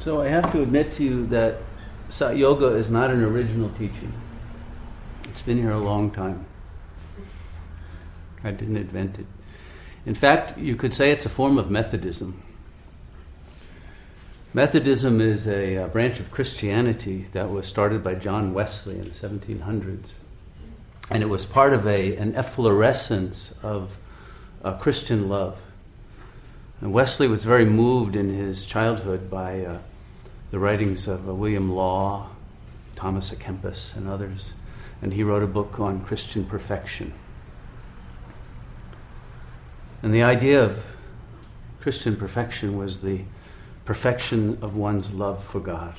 So I have to admit to you that Sat Yoga is not an original teaching. It's been here a long time. I didn't invent it. In fact, you could say it's a form of Methodism. Methodism is a, a, branch of Christianity that was started by John Wesley in the 1700s. And it was part of a, an efflorescence of uh, Christian love. And Wesley was very moved in his childhood by uh, the writings of uh, William Law, Thomas à Kempis, and others. And he wrote a book on Christian perfection. And the idea of Christian perfection was the perfection of one's love for God.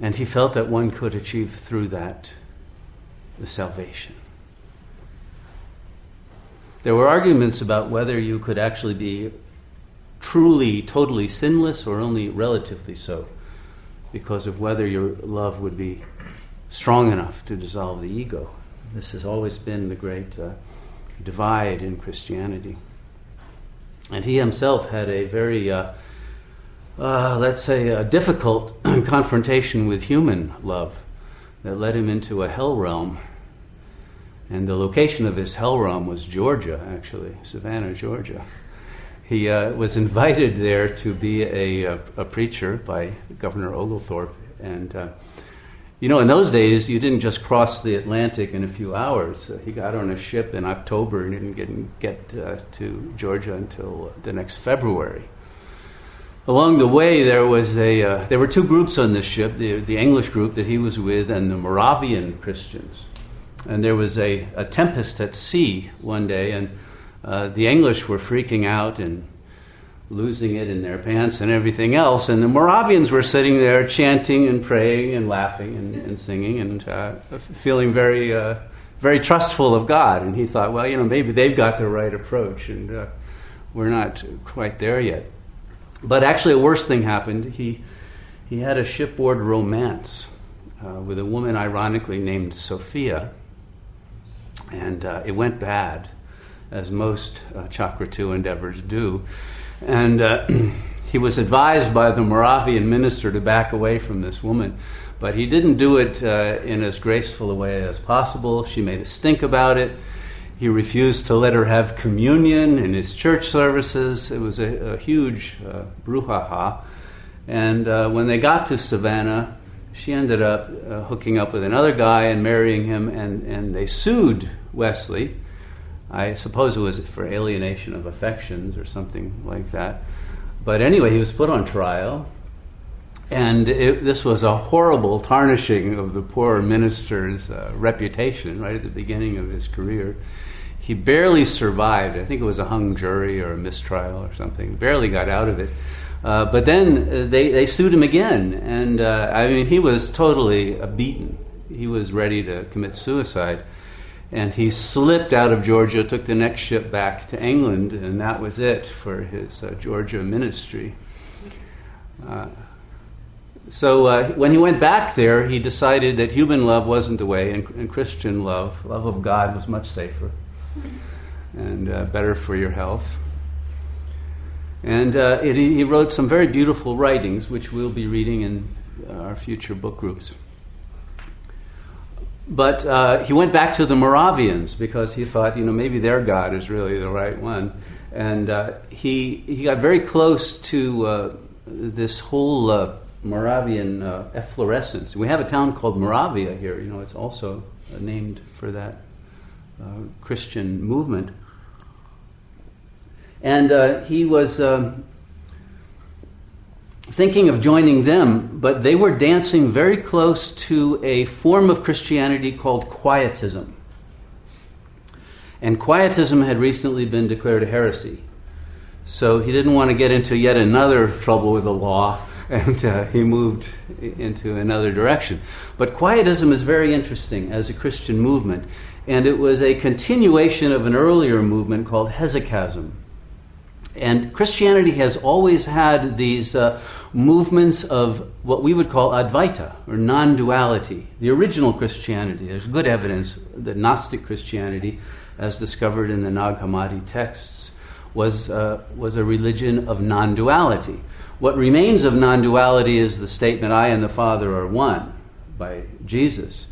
And he felt that one could achieve through that the salvation. There were arguments about whether you could actually be truly, totally sinless or only relatively so, because of whether your love would be strong enough to dissolve the ego. This has always been the great uh, divide in Christianity. And he himself had a very, uh, uh, let's say, a difficult confrontation with human love that led him into a hell realm. And the location of his hell realm was Georgia, actually, Savannah, Georgia. He uh, was invited there to be a, a, a, preacher by Governor Oglethorpe. And, uh, you know, in those days, you didn't just cross the Atlantic in a few hours. Uh, he got on a ship in October and didn't get, get uh, to Georgia until the next February. Along the way, there was a uh, there were two groups on this ship: the, the English group that he was with, and the Moravian Christians. And there was a, a tempest at sea one day, and uh, the English were freaking out and losing it in their pants and everything else. And the Moravians were sitting there chanting and praying and laughing and, and singing and uh, feeling very, uh, very trustful of God. And he thought, well, you know, maybe they've got the right approach, and uh, we're not quite there yet. But actually, a worse thing happened. He, he had a shipboard romance uh, with a woman, ironically named Sophia, and uh, it went bad as most uh, Chakra 2 endeavors do. And uh, he was advised by the Moravian minister to back away from this woman. But he didn't do it uh, in as graceful a way as possible. She made a stink about it. He refused to let her have communion in his church services. It was a, a huge uh, brouhaha. And uh, when they got to Savannah, she ended up uh, hooking up with another guy and marrying him, and, and they sued Wesley I suppose it was for alienation of affections or something like that. But anyway, he was put on trial, and it, this was a horrible tarnishing of the poor minister's uh, reputation right at the beginning of his career. He barely survived. I think it was a hung jury or a mistrial or something. Barely got out of it. Uh, but then uh, they, they sued him again, and uh, I mean, he was totally beaten. He was ready to commit suicide and he slipped out of Georgia, took the next ship back to England, and that was it for his uh, Georgia ministry. Uh, so uh, when he went back there, he decided that human love wasn't the way, and, and Christian love, love of God, was much safer and uh, better for your health. And uh, it, he wrote some very beautiful writings, which we'll be reading in our future book groups. But uh, he went back to the Moravians because he thought, you know, maybe their God is really the right one. And uh, he, he got very close to uh, this whole uh, Moravian uh, efflorescence. We have a town called Moravia here, you know, it's also named for that uh, Christian movement. And he was um, thinking of joining them, but they were dancing very close to a form of Christianity called Quietism. And Quietism had recently been declared a heresy. So he didn't want to get into yet another trouble with the law, and uh, he moved into another direction. But Quietism is very interesting as a Christian movement, and it was a continuation of an earlier movement called Hesychasm. And Christianity has always had these uh, movements of what we would call Advaita, or non duality. The original Christianity, there's good evidence that Gnostic Christianity, as discovered in the Nag Hammadi texts, was, uh, was a religion of non duality. What remains of non duality is the statement, I and the Father are one, by Jesus.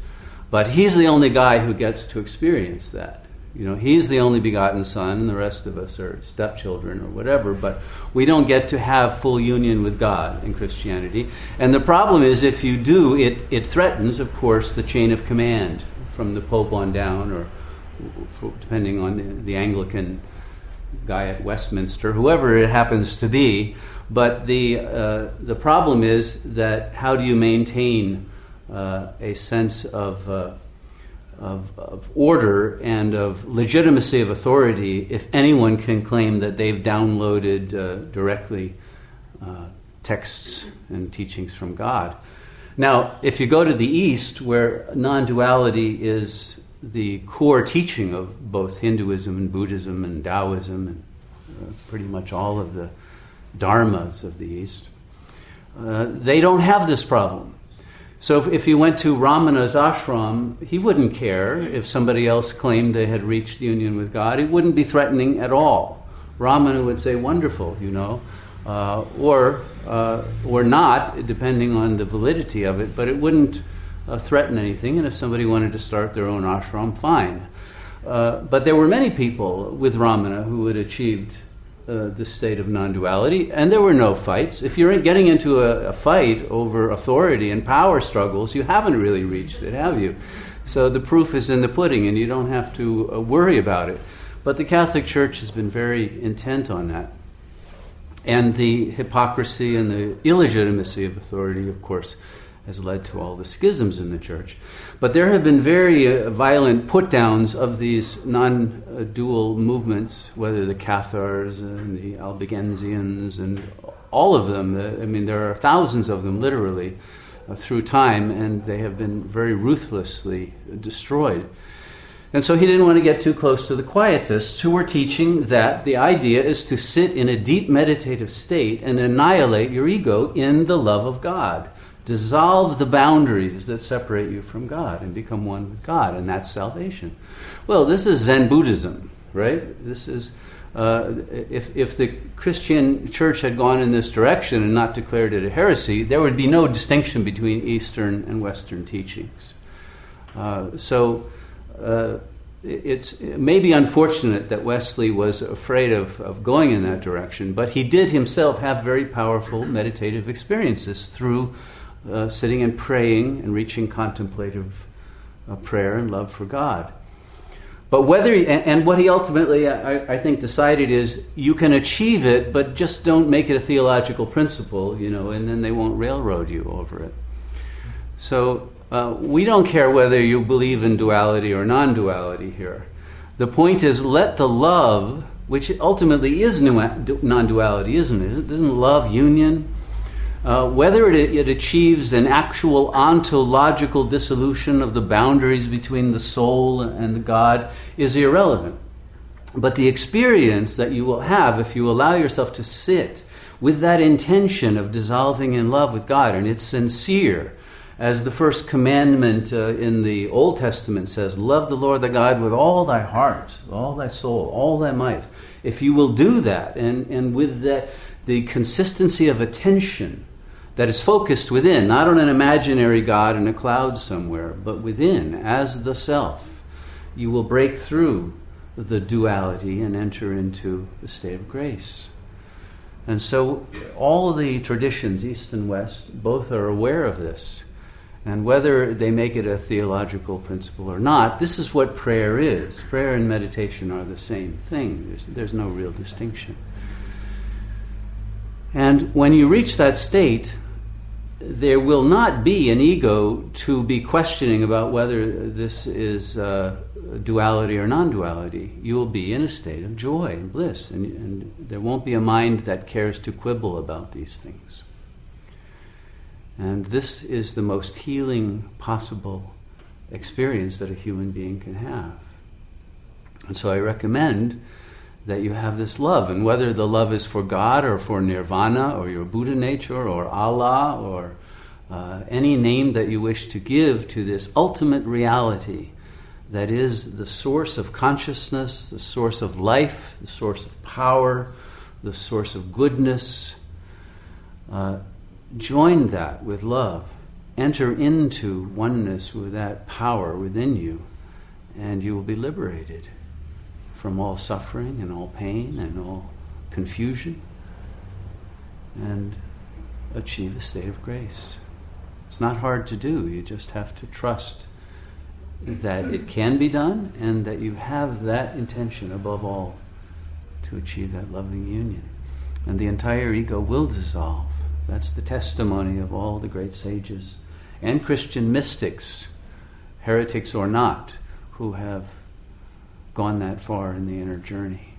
But he's the only guy who gets to experience that. You know, he's the only begotten son, and the rest of us are stepchildren or whatever, but we don't get to have full union with God in Christianity. And the problem is, if you do, it, it threatens, of course, the chain of command from the Pope on down, or depending on the, the Anglican guy at Westminster, whoever it happens to be. But the, uh, the problem is that how do you maintain uh, a sense of uh, of, of, order and of legitimacy of authority if anyone can claim that they've downloaded uh, directly uh, texts and teachings from God. Now, if you go to the East, where non duality is the core teaching of both Hinduism and Buddhism and Taoism and uh, pretty much all of the dharmas of the East, uh, they don't have this problem. So if, if you went to Ramana's ashram, he wouldn't care if somebody else claimed they had reached union with God. It wouldn't be threatening at all. Ramana would say, "Wonderful," you know, uh, or uh, or not, depending on the validity of it. But it wouldn't uh, threaten anything. And if somebody wanted to start their own ashram, fine. Uh, but there were many people with Ramana who had achieved uh, the state of non duality, and there were no fights. If you're getting into a, a, fight over authority and power struggles, you haven't really reached it, have you? So the proof is in the pudding, and you don't have to uh, worry about it. But the Catholic Church has been very intent on that. And the hypocrisy and the illegitimacy of authority, of course, has led to all the schisms in the church. But there have been very uh, violent put downs of these non dual movements, whether the Cathars and the Albigensians and all of them. Uh, I mean, there are thousands of them, literally, uh, through time, and they have been very ruthlessly destroyed. And so he didn't want to get too close to the quietists who were teaching that the idea is to sit in a deep meditative state and annihilate your ego in the love of God dissolve the boundaries that separate you from God and become one with God, and that's salvation. Well, this is Zen Buddhism, right? This is. Uh, if, if the Christian church had gone in this direction and not declared it a heresy, there would be no distinction between Eastern and Western teachings. Uh, so uh, it's it may be unfortunate that Wesley was afraid of, of going in that direction, but he did himself have very powerful meditative experiences through uh, sitting and praying and reaching contemplative uh, prayer and love for God. But whether, and, and what he ultimately, I, I, think, decided is you can achieve it, but just don't make it a theological principle, you know, and then they won't railroad you over it. So uh, we don't care whether you believe in duality or non duality here. The point is let the love, which ultimately is non duality, isn't it? Isn't love union? Uh, whether it, it, achieves an actual ontological dissolution of the boundaries between the soul and God is irrelevant. But the experience that you will have if you allow yourself to sit with that intention of dissolving in love with God, and it's sincere, as the first commandment uh, in the Old Testament says, Love the Lord thy God with all thy heart, all thy soul, all thy might. If you will do that, and, and with that, the consistency of attention, that is focused within, not on an imaginary God in a cloud somewhere, but within, as the self, you will break through the duality and enter into the state of grace. And so, all the traditions, East and West, both are aware of this. And whether they make it a theological principle or not, this is what prayer is. Prayer and meditation are the same thing, there's, there's no real distinction. And when you reach that state, there will not be an ego to be questioning about whether this is uh, duality or non duality. You will be in a state of joy and bliss, and, and, there won't be a mind that cares to quibble about these things. And this is the most healing possible experience that a human being can have. And so I recommend that you have this love. And whether the love is for God or for nirvana or your Buddha nature or Allah or uh, any name that you wish to give to this ultimate reality that is the source of consciousness, the source of life, the source of power, the source of goodness. Uh, join that with love. Enter into oneness with that power within you, and you will be liberated from all suffering and all pain and all confusion and achieve a state of grace. It's not hard to do, you just have to trust that it can be done and that you have that intention above all to achieve that loving union. And the entire ego will dissolve. That's the testimony of all the great sages and Christian mystics, heretics or not, who have gone that far in the inner journey.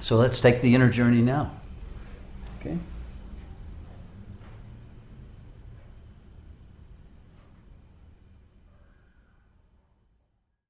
So let's take the inner journey now. Okay?